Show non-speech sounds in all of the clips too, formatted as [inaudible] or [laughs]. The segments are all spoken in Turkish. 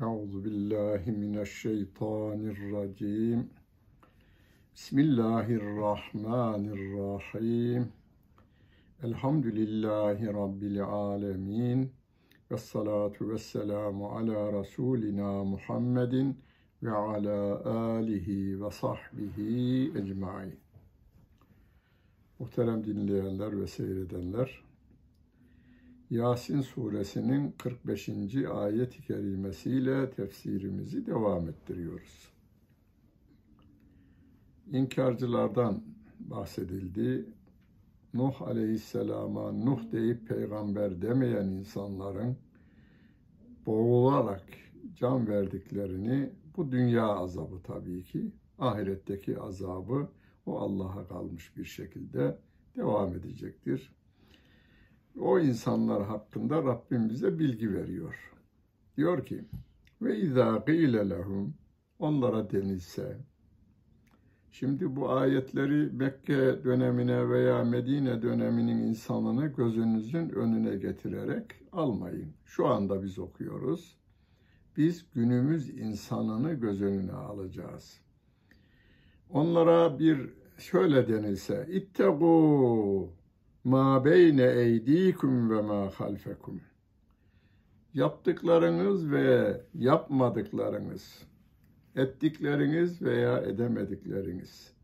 Euzu billahi mineşşeytanirracim. Bismillahirrahmanirrahim. Elhamdülillahi rabbil alamin. Ve salatu ve selamu ala Resulina Muhammedin ve ala alihi ve sahbihi ecmain. Muhterem dinleyenler ve seyredenler, Yasin suresinin 45. ayet-i kerimesiyle tefsirimizi devam ettiriyoruz. İnkarcılardan bahsedildi. Nuh aleyhisselama Nuh deyip peygamber demeyen insanların boğularak can verdiklerini bu dünya azabı tabii ki ahiretteki azabı o Allah'a kalmış bir şekilde devam edecektir o insanlar hakkında Rabbim bize bilgi veriyor. Diyor ki ve izâ gîle lehum onlara denilse Şimdi bu ayetleri Mekke dönemine veya Medine döneminin insanını gözünüzün önüne getirerek almayın. Şu anda biz okuyoruz. Biz günümüz insanını göz önüne alacağız. Onlara bir şöyle denilse, ittegu ma beyne eydikum ve ma halfekum. Yaptıklarınız ve yapmadıklarınız, ettikleriniz veya edemedikleriniz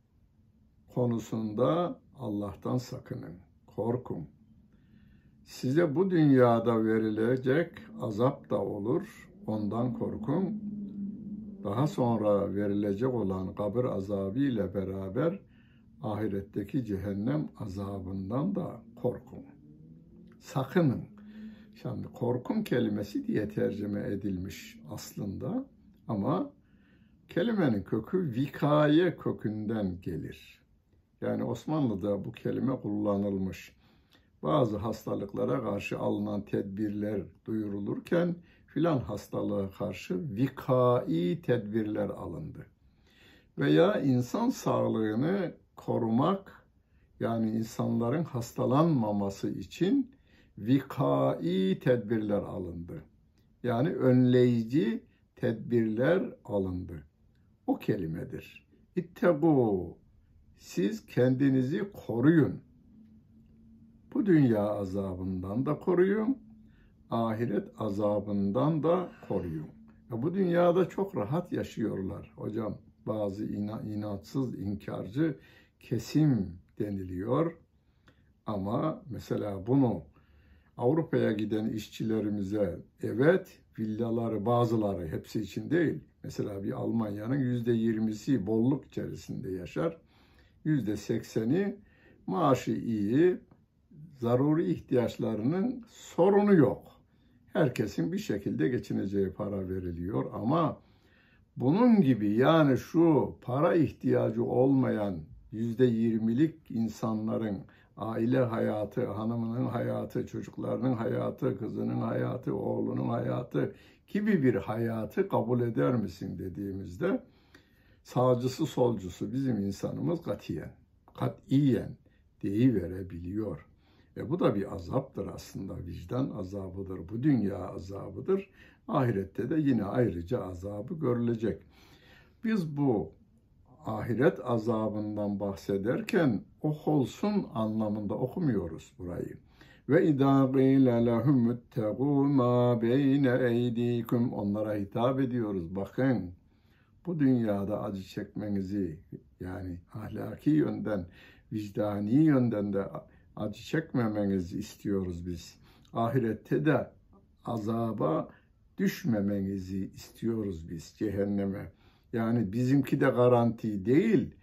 konusunda Allah'tan sakının, korkun. Size bu dünyada verilecek azap da olur, ondan korkun. Daha sonra verilecek olan kabir azabı ile beraber ahiretteki cehennem azabından da korkun. Sakının. Şimdi korkun kelimesi diye tercüme edilmiş aslında ama kelimenin kökü vikaye kökünden gelir. Yani Osmanlı'da bu kelime kullanılmış. Bazı hastalıklara karşı alınan tedbirler duyurulurken filan hastalığa karşı vikai tedbirler alındı. Veya insan sağlığını korumak yani insanların hastalanmaması için vikai tedbirler alındı. Yani önleyici tedbirler alındı. O kelimedir. İttegu siz kendinizi koruyun. Bu dünya azabından da koruyun. Ahiret azabından da koruyun. Ya bu dünyada çok rahat yaşıyorlar hocam. Bazı inatsız, inkarcı kesim deniliyor. Ama mesela bunu Avrupa'ya giden işçilerimize evet villaları bazıları hepsi için değil. Mesela bir Almanya'nın yüzde yirmisi bolluk içerisinde yaşar. Yüzde sekseni maaşı iyi, zaruri ihtiyaçlarının sorunu yok. Herkesin bir şekilde geçineceği para veriliyor ama bunun gibi yani şu para ihtiyacı olmayan yüzde yirmilik insanların aile hayatı, hanımının hayatı, çocuklarının hayatı, kızının hayatı, oğlunun hayatı gibi bir hayatı kabul eder misin dediğimizde sağcısı solcusu bizim insanımız katiyen, katiyen deyiverebiliyor. E bu da bir azaptır aslında. Vicdan azabıdır. Bu dünya azabıdır. Ahirette de yine ayrıca azabı görülecek. Biz bu ahiret azabından bahsederken oh olsun anlamında okumuyoruz burayı. Ve idâ gîle lehum ittegû mâ beyne eydikum onlara hitap ediyoruz. Bakın bu dünyada acı çekmenizi yani ahlaki yönden, vicdani yönden de acı çekmemenizi istiyoruz biz. Ahirette de azaba düşmemenizi istiyoruz biz cehenneme. Yani bizimki de garanti değil.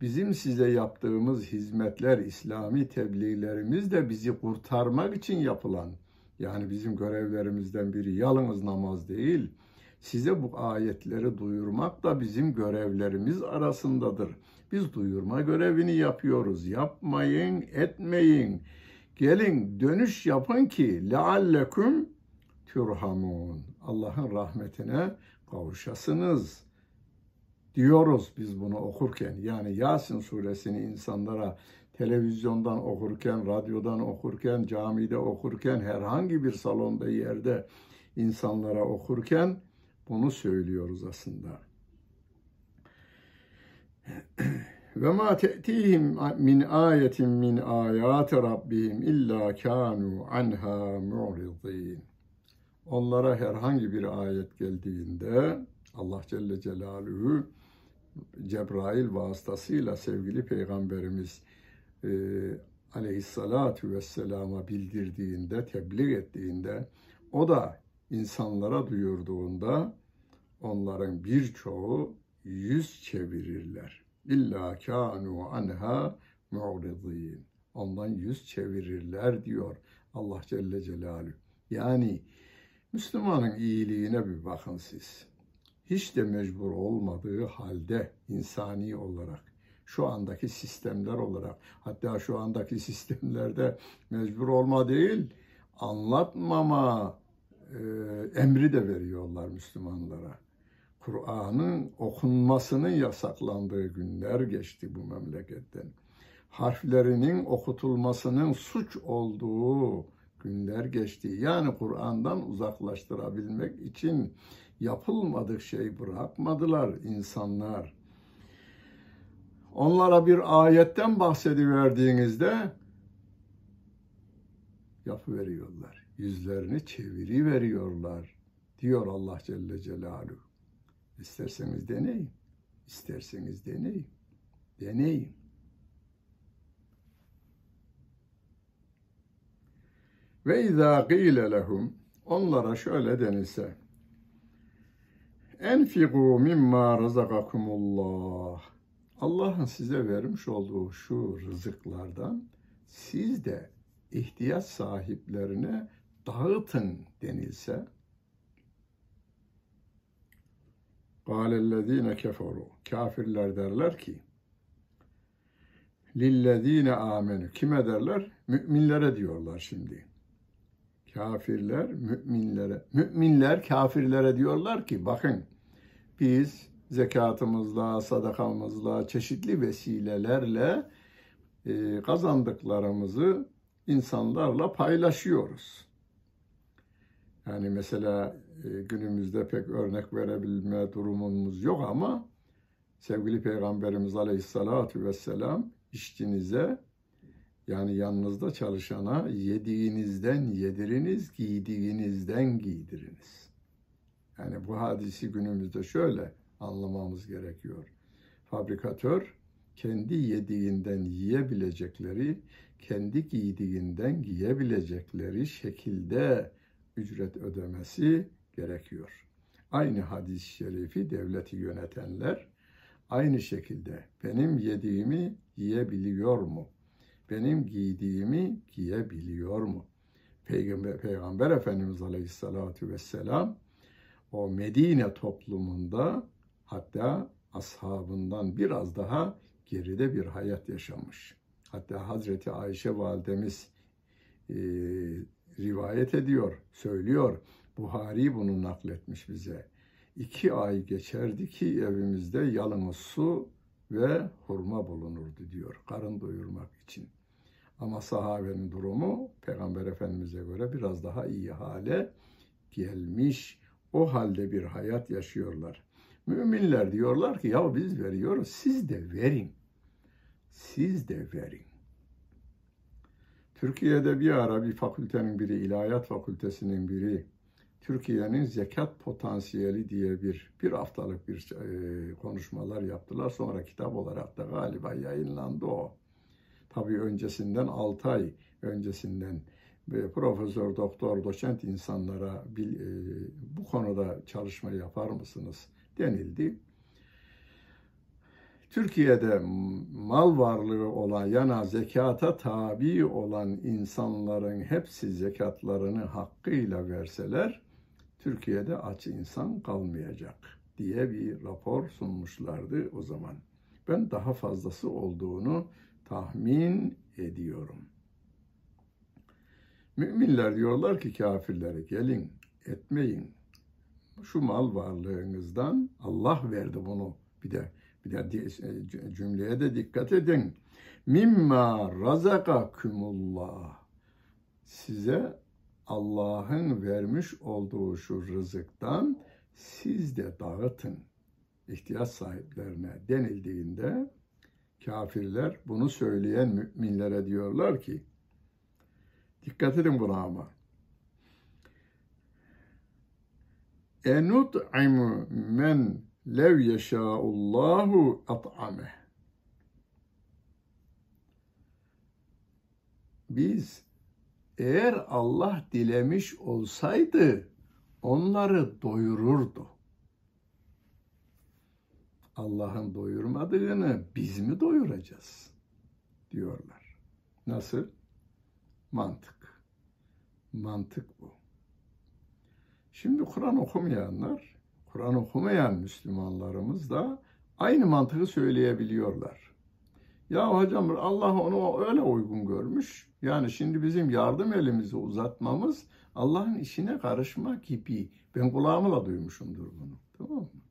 Bizim size yaptığımız hizmetler, İslami tebliğlerimiz de bizi kurtarmak için yapılan. Yani bizim görevlerimizden biri yalnız namaz değil. Size bu ayetleri duyurmak da bizim görevlerimiz arasındadır. Biz duyurma görevini yapıyoruz. Yapmayın, etmeyin. Gelin dönüş yapın ki leallekum turhamun. Allah'ın rahmetine kavuşasınız diyoruz biz bunu okurken. Yani Yasin suresini insanlara televizyondan okurken, radyodan okurken, camide okurken, herhangi bir salonda yerde insanlara okurken bunu söylüyoruz aslında. [clears throat] Ve ma te'tihim min ayetin min ayati rabbihim illa kanu anha mu'ridin. Onlara herhangi bir ayet geldiğinde Allah Celle Celaluhu Cebrail vasıtasıyla sevgili Peygamberimiz e, aleyhissalatu vesselama bildirdiğinde, tebliğ ettiğinde, o da insanlara duyurduğunda onların birçoğu yüz çevirirler. İlla kanu anha mu'ridin. Ondan yüz çevirirler diyor Allah Celle Celaluhu. Yani Müslümanın iyiliğine bir bakın siz. Hiç de mecbur olmadığı halde insani olarak şu andaki sistemler olarak hatta şu andaki [laughs] sistemlerde mecbur olma değil anlatmama e, emri de veriyorlar Müslümanlara. Kur'an'ın okunmasının yasaklandığı günler geçti bu memleketten. Harflerinin okutulmasının suç olduğu günler geçti. Yani Kur'an'dan uzaklaştırabilmek için yapılmadık şey bırakmadılar insanlar. Onlara bir ayetten bahsediverdiğinizde yapıveriyorlar. Yüzlerini çeviri veriyorlar diyor Allah Celle Celaluhu. İsterseniz deneyin. İsterseniz deneyin. Deneyin. Ve izâ gîle lehum onlara şöyle denilse Enfiqû mimma razakakumullah Allah'ın size vermiş olduğu şu rızıklardan siz de ihtiyaç sahiplerine dağıtın denilse Kâlellezîne keferu kafirler derler ki lillezîne amenü kime derler? Müminlere diyorlar şimdi. Kafirler müminlere, müminler kafirlere diyorlar ki bakın biz zekatımızla, sadakamızla, çeşitli vesilelerle e, kazandıklarımızı insanlarla paylaşıyoruz. Yani mesela e, günümüzde pek örnek verebilme durumumuz yok ama sevgili Peygamberimiz Aleyhisselatü Vesselam işçinize yani yanınızda çalışana yediğinizden yediriniz, giydiğinizden giydiriniz. Yani bu hadisi günümüzde şöyle anlamamız gerekiyor. Fabrikatör kendi yediğinden yiyebilecekleri, kendi giydiğinden giyebilecekleri şekilde ücret ödemesi gerekiyor. Aynı hadis-i şerifi devleti yönetenler aynı şekilde benim yediğimi yiyebiliyor mu? Benim giydiğimi giyebiliyor mu? Peygamber, Peygamber Efendimiz Aleyhisselatü Vesselam o Medine toplumunda hatta ashabından biraz daha geride bir hayat yaşamış. Hatta Hazreti Ayşe validemiz e, rivayet ediyor, söylüyor. Buhari bunu nakletmiş bize. İki ay geçerdi ki evimizde yalnız su ve hurma bulunurdu diyor karın doyurmak için. Ama sahabenin durumu Peygamber Efendimiz'e göre biraz daha iyi hale gelmiş. O halde bir hayat yaşıyorlar. Müminler diyorlar ki ya biz veriyoruz siz de verin. Siz de verin. Türkiye'de bir ara bir fakültenin biri, ilahiyat fakültesinin biri, Türkiye'nin zekat potansiyeli diye bir bir haftalık bir e, konuşmalar yaptılar. Sonra kitap olarak da galiba yayınlandı o. Tabii öncesinden 6 ay öncesinden ve profesör, doktor, doçent insanlara e, bu konuda çalışma yapar mısınız denildi. Türkiye'de mal varlığı olan yana zekata tabi olan insanların hepsi zekatlarını hakkıyla verseler Türkiye'de aç insan kalmayacak diye bir rapor sunmuşlardı o zaman. Ben daha fazlası olduğunu tahmin ediyorum. Müminler diyorlar ki kafirlere gelin etmeyin. Şu mal varlığınızdan Allah verdi bunu. Bir de bir de e, cümleye de dikkat edin. Mimma razakakumullah. Size Allah'ın vermiş olduğu şu rızıktan siz de dağıtın ihtiyaç sahiplerine denildiğinde kafirler bunu söyleyen müminlere diyorlar ki dikkat edin buna ama enut'imu men lev yeşâullahu at'ameh biz eğer Allah dilemiş olsaydı onları doyururdu. Allah'ın doyurmadığını biz mi doyuracağız? diyorlar. Nasıl? Mantık. Mantık bu. Şimdi Kur'an okumayanlar, Kur'an okumayan Müslümanlarımız da aynı mantığı söyleyebiliyorlar. Ya hocam Allah onu öyle uygun görmüş. Yani şimdi bizim yardım elimizi uzatmamız Allah'ın işine karışma gibi. Ben kulağımla duymuşumdur bunu. Tamam mı?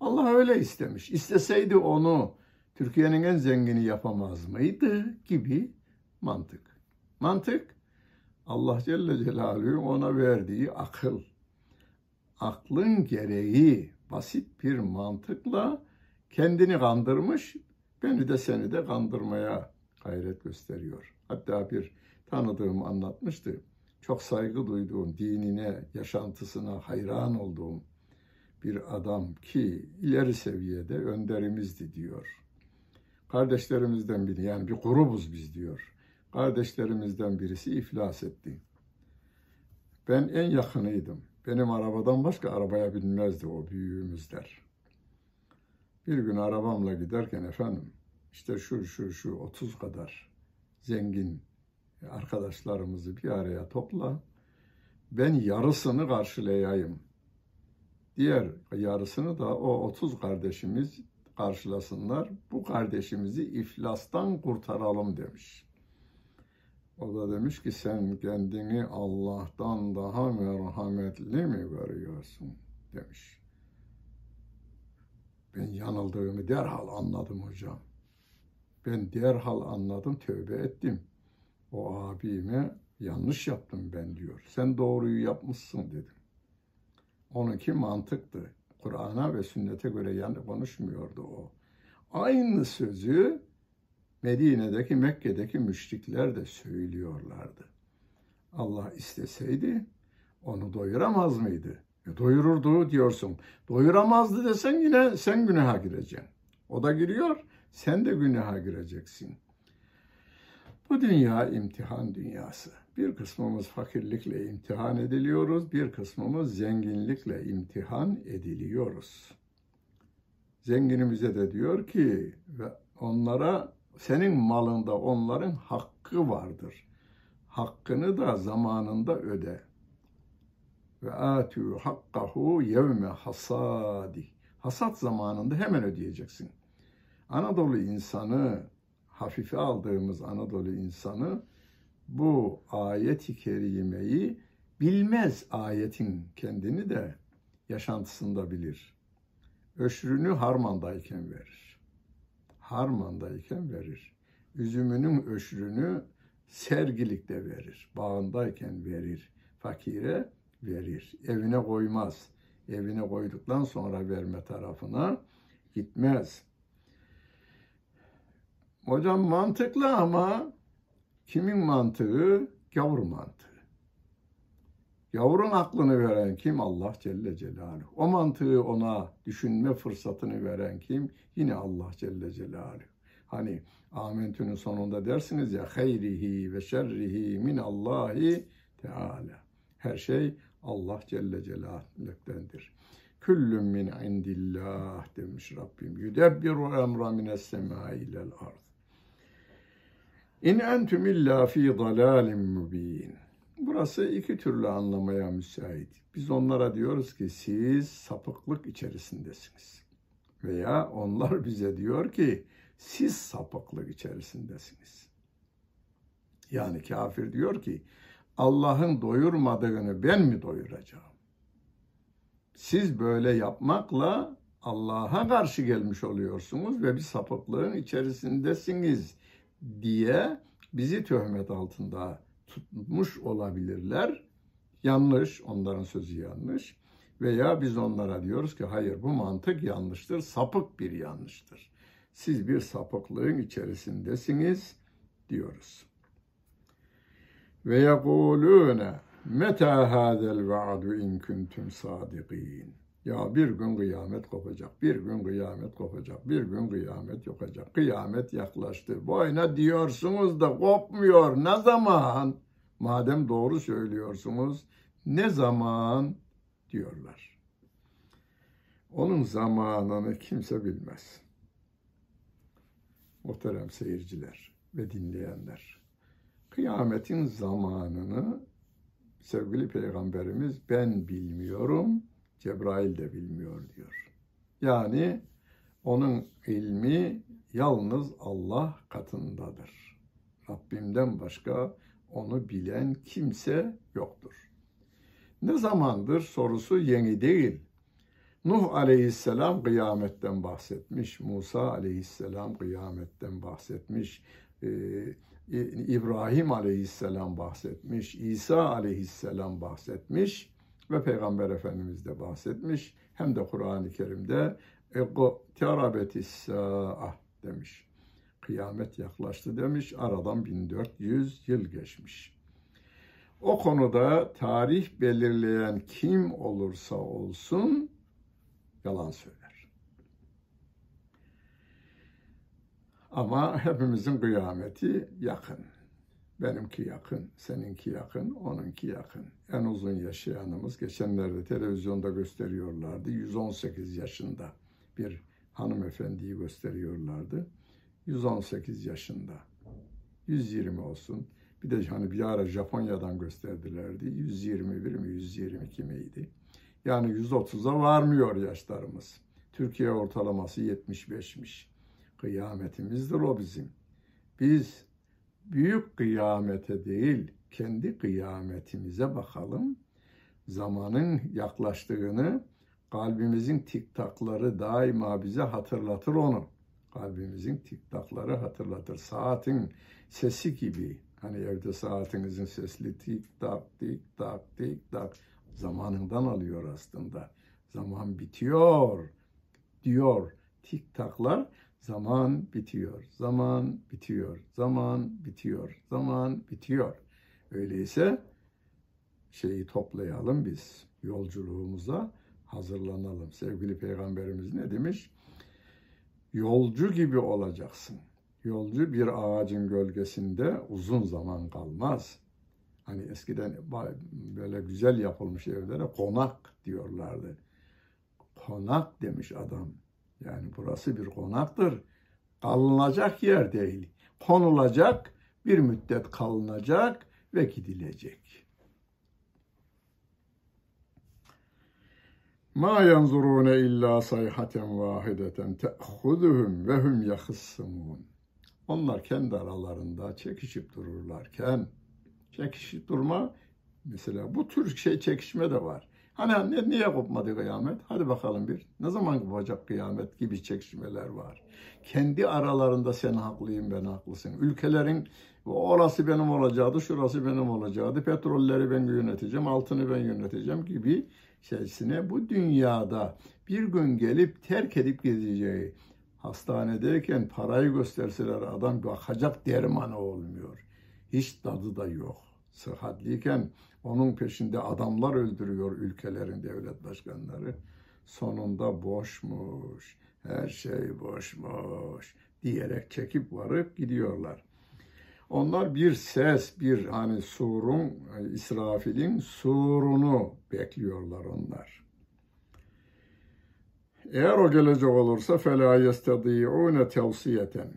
Allah öyle istemiş. İsteseydi onu Türkiye'nin en zengini yapamaz mıydı gibi mantık. Mantık Allah Celle Celaluhu ona verdiği akıl. Aklın gereği basit bir mantıkla kendini kandırmış, beni de seni de kandırmaya gayret gösteriyor. Hatta bir tanıdığım anlatmıştı. Çok saygı duyduğum, dinine, yaşantısına hayran olduğum bir adam ki ileri seviyede önderimizdi diyor. Kardeşlerimizden biri yani bir grubuz biz diyor. Kardeşlerimizden birisi iflas etti. Ben en yakınıydım. Benim arabadan başka arabaya binmezdi o büyüğümüzler. Bir gün arabamla giderken efendim işte şu şu şu 30 kadar zengin arkadaşlarımızı bir araya topla. Ben yarısını karşılayayım. Diğer yarısını da o 30 kardeşimiz karşılasınlar. Bu kardeşimizi iflastan kurtaralım demiş. O da demiş ki sen kendini Allah'tan daha merhametli mi görüyorsun demiş. Ben yanıldığımı derhal anladım hocam. Ben derhal anladım, tövbe ettim. O abime yanlış yaptım ben diyor. Sen doğruyu yapmışsın dedim. Onunki mantıktı. Kur'an'a ve sünnete göre yani konuşmuyordu o. Aynı sözü Medine'deki, Mekke'deki müşrikler de söylüyorlardı. Allah isteseydi onu doyuramaz mıydı? E, doyururdu diyorsun. Doyuramazdı desen yine sen günaha gireceksin. O da giriyor, sen de günaha gireceksin. Bu dünya imtihan dünyası. Bir kısmımız fakirlikle imtihan ediliyoruz, bir kısmımız zenginlikle imtihan ediliyoruz. Zenginimize de diyor ki ve onlara senin malında onların hakkı vardır. Hakkını da zamanında öde. Ve atü hakkahu yevme hasadi. Hasat zamanında hemen ödeyeceksin. Anadolu insanı, hafife aldığımız Anadolu insanı bu ayet-i kerimeyi bilmez ayetin kendini de yaşantısında bilir. Öşrünü harmandayken verir. Harmandayken verir. Üzümünün öşrünü sergilikte verir. Bağındayken verir. Fakire verir. Evine koymaz. Evine koyduktan sonra verme tarafına gitmez. Hocam mantıklı ama kimin mantığı? Gavur mantığı. Yavrun aklını veren kim? Allah Celle Celaluhu. O mantığı ona düşünme fırsatını veren kim? Yine Allah Celle Celaluhu. Hani Amentü'nün sonunda dersiniz ya hayrihi ve şerrihi min Allahi Teala. Her şey Allah Celle Celaluhu'dendir. Küllüm min indillah demiş Rabbim. Yüdebbiru emra mines semai ilel ard. İn entüm illa fi dalalin mubin. Burası iki türlü anlamaya müsait. Biz onlara diyoruz ki siz sapıklık içerisindesiniz. Veya onlar bize diyor ki siz sapıklık içerisindesiniz. Yani kafir diyor ki Allah'ın doyurmadığını ben mi doyuracağım? Siz böyle yapmakla Allah'a karşı gelmiş oluyorsunuz ve bir sapıklığın içerisindesiniz diye bizi töhmet altında tutmuş olabilirler. Yanlış, onların sözü yanlış. Veya biz onlara diyoruz ki hayır bu mantık yanlıştır, sapık bir yanlıştır. Siz bir sapıklığın içerisindesiniz diyoruz. Ve yekulune meta hadel vaadu in kuntum sadikin. Ya bir gün kıyamet kopacak, bir gün kıyamet kopacak, bir gün kıyamet yokacak. Kıyamet yaklaştı. Boyuna diyorsunuz da kopmuyor. Ne zaman? Madem doğru söylüyorsunuz, ne zaman diyorlar. Onun zamanını kimse bilmez. Muhterem seyirciler ve dinleyenler. Kıyametin zamanını sevgili peygamberimiz ben bilmiyorum, Cebrail de bilmiyor diyor. Yani onun ilmi yalnız Allah katındadır. Rabbimden başka onu bilen kimse yoktur. Ne zamandır sorusu yeni değil. Nuh aleyhisselam kıyametten bahsetmiş, Musa aleyhisselam kıyametten bahsetmiş, ee, İbrahim aleyhisselam bahsetmiş, İsa aleyhisselam bahsetmiş ve Peygamber Efendimiz de bahsetmiş. Hem de Kur'an-ı Kerim'de terabetis saah demiş. Kıyamet yaklaştı demiş. Aradan 1400 yıl geçmiş. O konuda tarih belirleyen kim olursa olsun yalan söyler. Ama hepimizin kıyameti yakın. Benimki yakın, seninki yakın, onunki yakın. En uzun yaşayanımız geçenlerde televizyonda gösteriyorlardı. 118 yaşında bir hanımefendiyi gösteriyorlardı. 118 yaşında. 120 olsun. Bir de hani bir ara Japonya'dan gösterdilerdi. 121 mi 122 miydi? Yani 130'a varmıyor yaşlarımız. Türkiye ortalaması 75'miş. Kıyametimizdir o bizim. Biz büyük kıyamete değil, kendi kıyametimize bakalım. Zamanın yaklaştığını, kalbimizin tiktakları daima bize hatırlatır onu. Kalbimizin tiktakları hatırlatır. Saatin sesi gibi. Hani evde saatinizin sesli tik tak tik tak zamanından alıyor aslında. Zaman bitiyor diyor. Tik taklar Zaman bitiyor, zaman bitiyor, zaman bitiyor, zaman bitiyor. Öyleyse şeyi toplayalım biz, yolculuğumuza hazırlanalım. Sevgili Peygamberimiz ne demiş? Yolcu gibi olacaksın. Yolcu bir ağacın gölgesinde uzun zaman kalmaz. Hani eskiden böyle güzel yapılmış evlere konak diyorlardı. Konak demiş adam. Yani burası bir konaktır. Kalınacak yer değil. Konulacak, bir müddet kalınacak ve gidilecek. Ma yanzurune illa sayhaten vahideten te'huduhum ve hum yahıssumun. Onlar kendi aralarında çekişip dururlarken, çekişip durma, mesela bu tür şey çekişme de var. Hani ne, niye kopmadı kıyamet? Hadi bakalım bir. Ne zaman kopacak kıyamet gibi çekişmeler var. Kendi aralarında sen haklıyım ben haklısın. Ülkelerin orası benim olacaktı, şurası benim olacaktı. Petrolleri ben yöneteceğim, altını ben yöneteceğim gibi şeysine bu dünyada bir gün gelip terk edip gideceği hastanedeyken parayı gösterseler adam bakacak dermanı olmuyor. Hiç tadı da yok. Sıhhatliyken onun peşinde adamlar öldürüyor ülkelerin devlet başkanları. Sonunda boşmuş, her şey boşmuş diyerek çekip varıp gidiyorlar. Onlar bir ses, bir hani surun, İsrafil'in surunu bekliyorlar onlar. Eğer o gelecek olursa فَلَا يَسْتَضِيعُونَ تَوْسِيَةً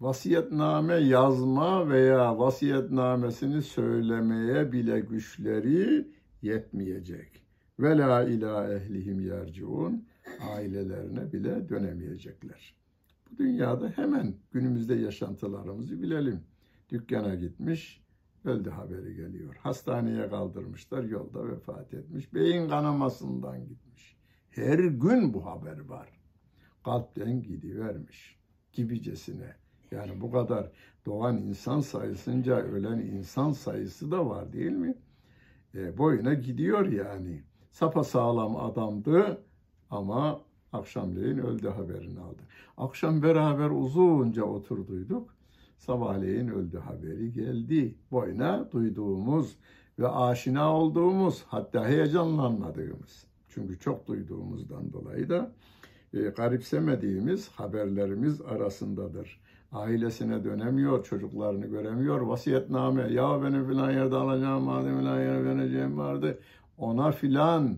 vasiyetname yazma veya vasiyetnamesini söylemeye bile güçleri yetmeyecek. Ve la ila ehlihim yerciun ailelerine bile dönemeyecekler. Bu dünyada hemen günümüzde yaşantılarımızı bilelim. Dükkana gitmiş, öldü haberi geliyor. Hastaneye kaldırmışlar, yolda vefat etmiş. Beyin kanamasından gitmiş. Her gün bu haber var. Kalpten gidivermiş gibicesine. Yani bu kadar doğan insan sayısınca ölen insan sayısı da var değil mi? E, boyuna gidiyor yani. Sapa sağlam adamdı ama akşamleyin öldü haberini aldı. Akşam beraber uzunca oturduyduk. Sabahleyin öldü haberi geldi. Boyuna duyduğumuz ve aşina olduğumuz hatta heyecanlanmadığımız. Çünkü çok duyduğumuzdan dolayı da e, garipsemediğimiz haberlerimiz arasındadır. Ailesine dönemiyor, çocuklarını göremiyor. Vasiyetname, ya benim filan yerde alacağım vardı, filan yere vereceğim vardı. Ona filan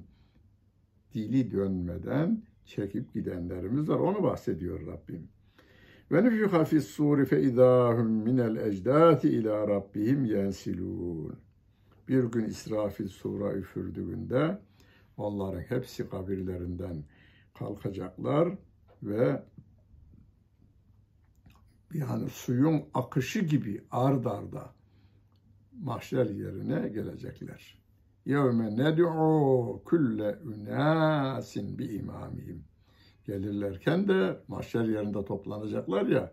dili dönmeden çekip gidenlerimiz var. Onu bahsediyor Rabbim. Ve nüfika fis suri fe idahum minel ecdati ila rabbihim yensilun. Bir gün İsrafil sura üfürdüğünde onların hepsi kabirlerinden kalkacaklar ve yani suyun akışı gibi ard arda mahşer yerine gelecekler. Yevme ned'u kulle unasin bi imamihim. Gelirlerken de mahşer yerinde toplanacaklar ya.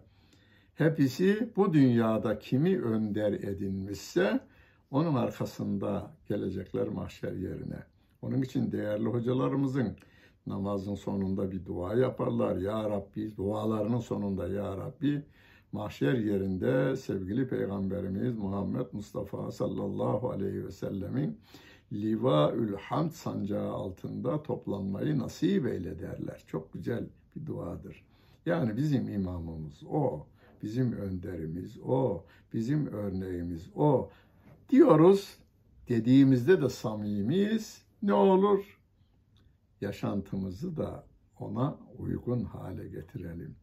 Hepsi bu dünyada kimi önder edinmişse onun arkasında gelecekler mahşer yerine. Onun için değerli hocalarımızın namazın sonunda bir dua yaparlar. Ya Rabbi dualarının sonunda Ya Rabbi mahşer yerinde sevgili Peygamberimiz Muhammed Mustafa sallallahu aleyhi ve sellemin Livaül Hamd sancağı altında toplanmayı nasip eyle derler. Çok güzel bir duadır. Yani bizim imamımız o, bizim önderimiz o, bizim örneğimiz o diyoruz. Dediğimizde de samimiyiz. Ne olur? Yaşantımızı da ona uygun hale getirelim.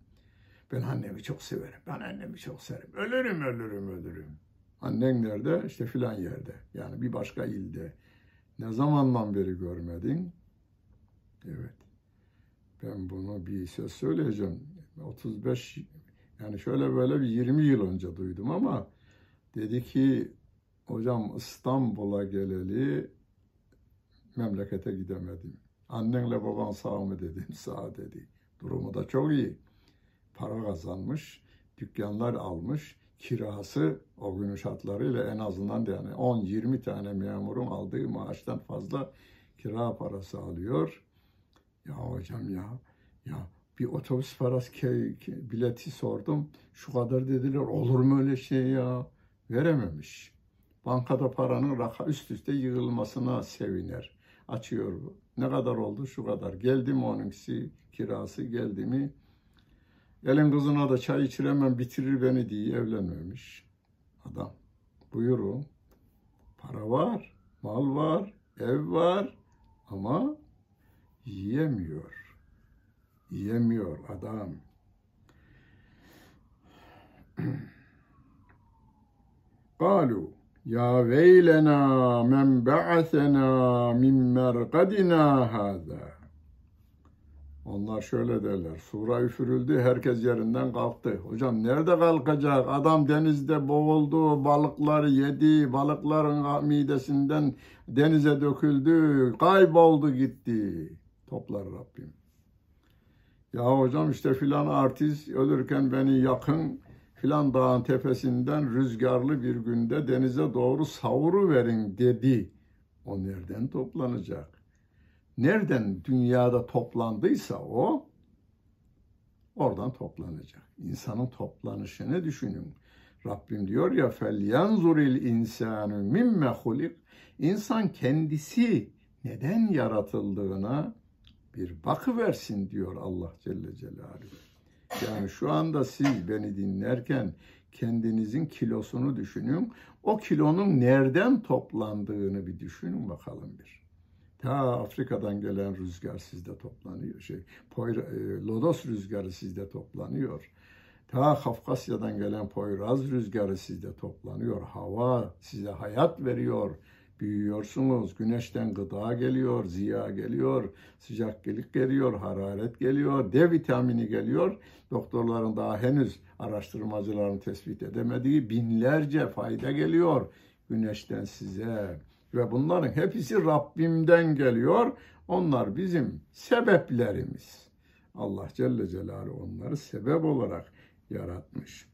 Ben annemi çok severim. Ben annemi çok severim. Ölürüm, ölürüm, ölürüm. Annen nerede? İşte filan yerde. Yani bir başka ilde. Ne zamandan beri görmedin? Evet. Ben bunu bir söz söyleyeceğim. 35 yani şöyle böyle bir 20 yıl önce duydum ama dedi ki hocam İstanbul'a geleli memlekete gidemedim. Annenle baban sağ mı dedim. [laughs] Sağ dedi. Durumu da çok iyi. Para kazanmış, dükkanlar almış, kirası o günün şartlarıyla en azından yani 10-20 tane memurun aldığı maaştan fazla kira parası alıyor. Ya hocam ya, ya bir otobüs parası bileti sordum. Şu kadar dediler. Olur mu öyle şey ya? Verememiş. Bankada paranın raka üst üste yığılmasına seviner. Açıyor. Ne kadar oldu? Şu kadar. Geldi mi onunkisi kirası geldi mi? Elin kızına da çay içiremem bitirir beni diye evlenmemiş adam. Buyurun. Para var, mal var, ev var ama yiyemiyor. Yiyemiyor adam. [clears throat] قالوا ya veylena men ba'athena min merkadina hâzâ. Onlar şöyle derler. Sura üfürüldü, herkes yerinden kalktı. Hocam nerede kalkacak? Adam denizde boğuldu, balıklar yedi, balıkların midesinden denize döküldü, kayboldu gitti. Toplar Rabbim. Ya hocam işte filan artist ölürken beni yakın, filan dağın tepesinden rüzgarlı bir günde denize doğru savuru verin dedi. O nereden toplanacak? nereden dünyada toplandıysa o oradan toplanacak. İnsanın toplanışını düşünün. Rabbim diyor ya fel yanzuril insanu mimme hulik. İnsan kendisi neden yaratıldığına bir bakıversin diyor Allah Celle Celaluhu. Yani şu anda siz beni dinlerken kendinizin kilosunu düşünün. O kilonun nereden toplandığını bir düşünün bakalım bir. Ta Afrika'dan gelen rüzgar sizde toplanıyor. Şey, Poyra, e, Lodos rüzgarı sizde toplanıyor. Ta Kafkasya'dan gelen Poyraz rüzgarı sizde toplanıyor. Hava size hayat veriyor. Büyüyorsunuz. Güneşten gıda geliyor, ziya geliyor, sıcaklık geliyor, hararet geliyor, D vitamini geliyor. Doktorların daha henüz araştırmacıların tespit edemediği binlerce fayda geliyor güneşten size. Ve bunların hepsi Rabbimden geliyor. Onlar bizim sebeplerimiz. Allah Celle Celaluhu onları sebep olarak yaratmış.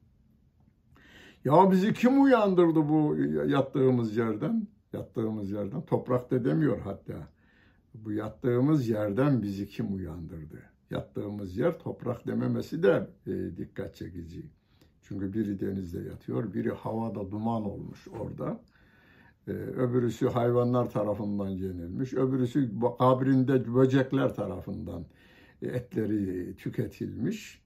Ya bizi kim uyandırdı bu yattığımız yerden? Yattığımız yerden. Toprakta demiyor hatta. Bu yattığımız yerden bizi kim uyandırdı? Yattığımız yer toprak dememesi de e, dikkat çekici. Çünkü biri denizde yatıyor, biri havada duman olmuş orada. Ee, öbürüsü hayvanlar tarafından yenilmiş, öbürüsü kabrinde böcekler tarafından etleri tüketilmiş.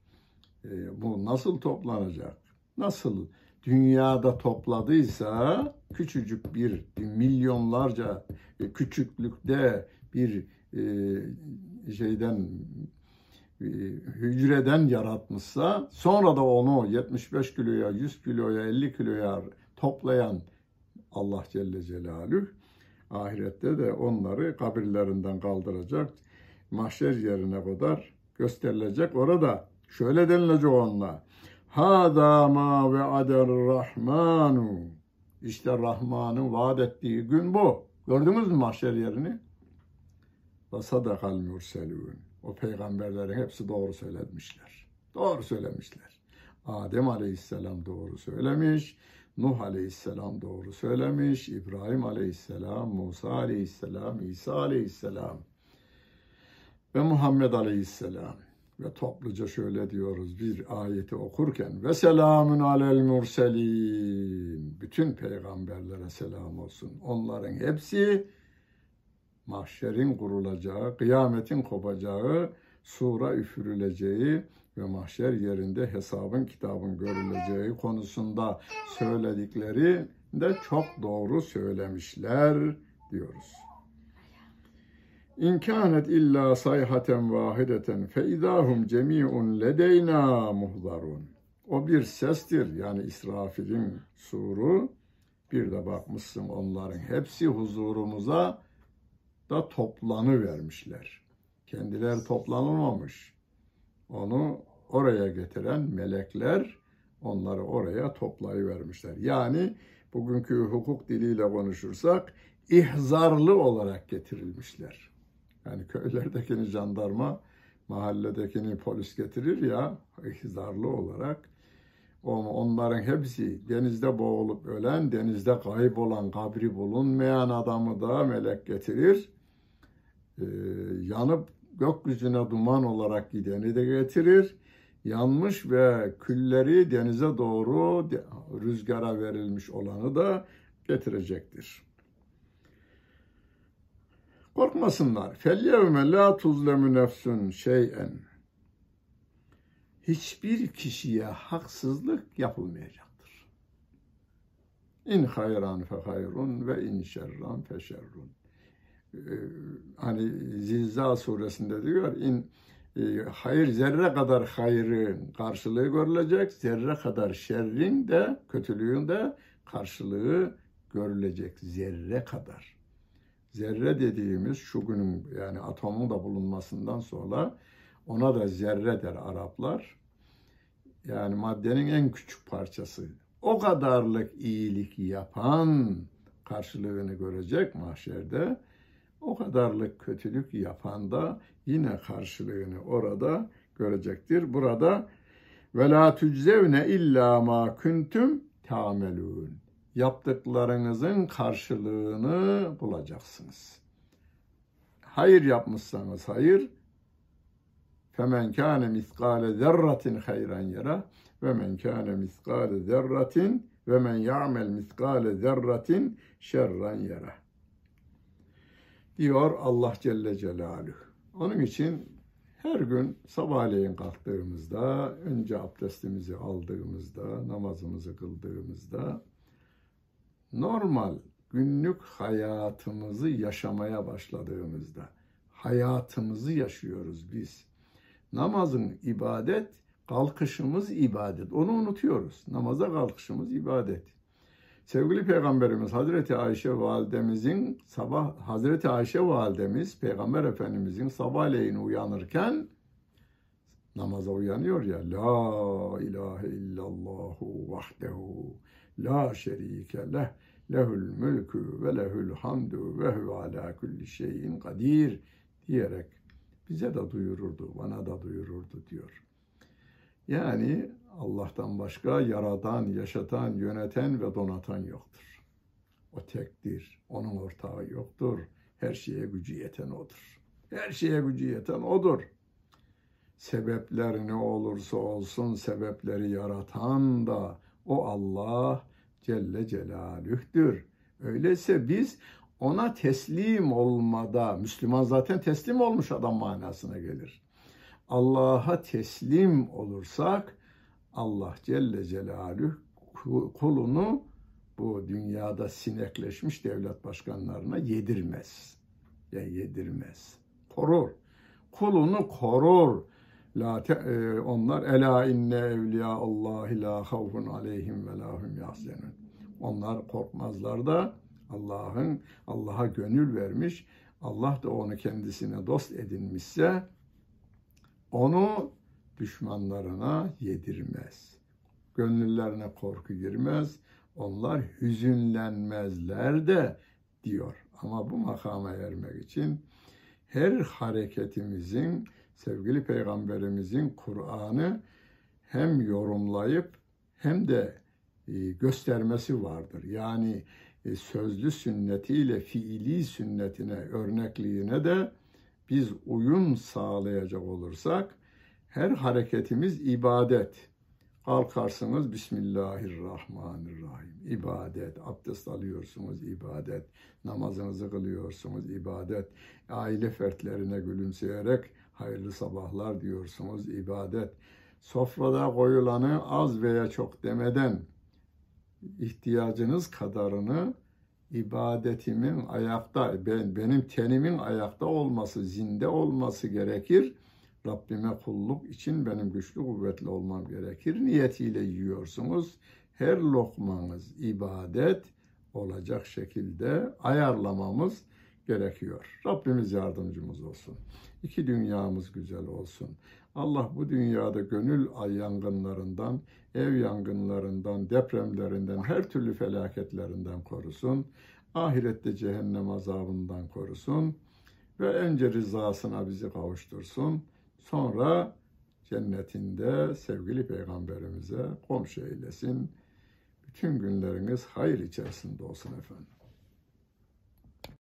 Ee, bu nasıl toplanacak? Nasıl dünyada topladıysa küçücük bir milyonlarca küçüklükte bir e, şeyden e, hücreden yaratmışsa sonra da onu 75 kiloya, 100 kiloya, 50 kiloya toplayan Allah Celle Celaluhu ahirette de onları kabirlerinden kaldıracak, mahşer yerine kadar gösterilecek. Orada şöyle denilecek onunla. Hâdâ mâ ve adel rahmanu. İşte Rahman'ın vaat ettiği gün bu. Gördünüz mü mahşer yerini? Ve sadakal murselûn. O peygamberlerin hepsi doğru söylemişler. Doğru söylemişler. Adem Aleyhisselam doğru söylemiş. Nuh Aleyhisselam doğru söylemiş. İbrahim Aleyhisselam, Musa Aleyhisselam, İsa Aleyhisselam ve Muhammed Aleyhisselam. Ve topluca şöyle diyoruz bir ayeti okurken ve selamun alel murselin. Bütün peygamberlere selam olsun. Onların hepsi mahşerin kurulacağı, kıyametin kopacağı, sura üfürüleceği ve mahşer yerinde hesabın kitabın görüleceği konusunda söyledikleri de çok doğru söylemişler diyoruz. İmkanet illa sayhaten vahideten fe idahum cemi'un ledeyna muhdarun. O bir sestir yani İsrafil'in suru. Bir de bakmışsın onların hepsi huzurumuza da toplanı vermişler. Kendileri toplanılmamış. Onu oraya getiren melekler onları oraya toplayıvermişler. Yani bugünkü hukuk diliyle konuşursak ihzarlı olarak getirilmişler. Yani köylerdekini jandarma, mahalledekini polis getirir ya ihzarlı olarak. Onların hepsi denizde boğulup ölen, denizde kaybolan, kabri bulunmayan adamı da melek getirir. Ee, yanıp gökyüzüne duman olarak gideni de getirir. Yanmış ve külleri denize doğru rüzgara verilmiş olanı da getirecektir. Korkmasınlar. Felyevme la tuzlemu nefsun şeyen. Hiçbir kişiye haksızlık yapılmayacaktır. İn hayran fe hayrun ve in şerran fe şerrun. Ee, hani Zilzal suresinde diyor in e, hayır zerre kadar hayrın karşılığı görülecek, zerre kadar şerrin de kötülüğün de karşılığı görülecek zerre kadar. Zerre dediğimiz şu günün yani atomun da bulunmasından sonra ona da zerre der Araplar. Yani maddenin en küçük parçası. O kadarlık iyilik yapan karşılığını görecek mahşerde. O kadarlık kötülük yapan da yine karşılığını orada görecektir. Burada ve la tüczevne illa ma kuntum tamelun. Yaptıklarınızın karşılığını bulacaksınız. Hayır yapmışsanız hayır. Femen kâne miskâle zerratin hayran yara ve men kâne miskâle zerratin ve men ya'mel miskâle zerratin şerran yara diyor Allah Celle Celaluhu. Onun için her gün sabahleyin kalktığımızda, önce abdestimizi aldığımızda, namazımızı kıldığımızda normal günlük hayatımızı yaşamaya başladığımızda hayatımızı yaşıyoruz biz. Namazın ibadet, kalkışımız ibadet. Onu unutuyoruz. Namaza kalkışımız ibadet. Sevgili Peygamberimiz Hazreti Ayşe validemizin sabah Hazreti Ayşe validemiz Peygamber Efendimizin sabahleyin uyanırken namaza uyanıyor ya La ilahe illallahu vahdehu la şerike leh lehul mülkü ve lehul hamdu ve hu ala kulli şeyin kadir diyerek bize de duyururdu, bana da duyururdu diyor. Yani Allah'tan başka yaradan, yaşatan, yöneten ve donatan yoktur. O tektir. Onun ortağı yoktur. Her şeye gücü yeten odur. Her şeye gücü yeten odur. Sebepler ne olursa olsun sebepleri yaratan da o Allah Celle Celaluh'tür. Öyleyse biz ona teslim olmada, Müslüman zaten teslim olmuş adam manasına gelir. Allah'a teslim olursak Allah Celle Celaluhu kulunu bu dünyada sinekleşmiş devlet başkanlarına yedirmez. Ya yedirmez. Korur. Kulunu korur. La te, e, onlar ela inne evliya Allah la havfun aleyhim ve lahum yahzenun. Onlar korkmazlar da Allah'ın Allah'a gönül vermiş, Allah da onu kendisine dost edinmişse onu düşmanlarına yedirmez. Gönüllerine korku girmez. Onlar hüzünlenmezler de diyor. Ama bu makama ermek için her hareketimizin sevgili peygamberimizin Kur'an'ı hem yorumlayıp hem de e, göstermesi vardır. Yani e, sözlü sünnetiyle fiili sünnetine, örnekliğine de biz uyum sağlayacak olursak her hareketimiz ibadet. Kalkarsınız Bismillahirrahmanirrahim. İbadet. Abdest alıyorsunuz ibadet. Namazınızı kılıyorsunuz ibadet. Aile fertlerine gülümseyerek hayırlı sabahlar diyorsunuz ibadet. Sofrada koyulanı az veya çok demeden ihtiyacınız kadarını ibadetimin ayakta, ben, benim tenimin ayakta olması, zinde olması gerekir. Rabbime kulluk için benim güçlü kuvvetli olmam gerekir. Niyetiyle yiyorsunuz. Her lokmanız ibadet olacak şekilde ayarlamamız gerekiyor. Rabbimiz yardımcımız olsun. İki dünyamız güzel olsun. Allah bu dünyada gönül ay yangınlarından, ev yangınlarından, depremlerinden, her türlü felaketlerinden korusun. Ahirette cehennem azabından korusun. Ve önce rızasına bizi kavuştursun. Sonra cennetinde sevgili peygamberimize komşu eylesin. Bütün günleriniz hayır içerisinde olsun efendim.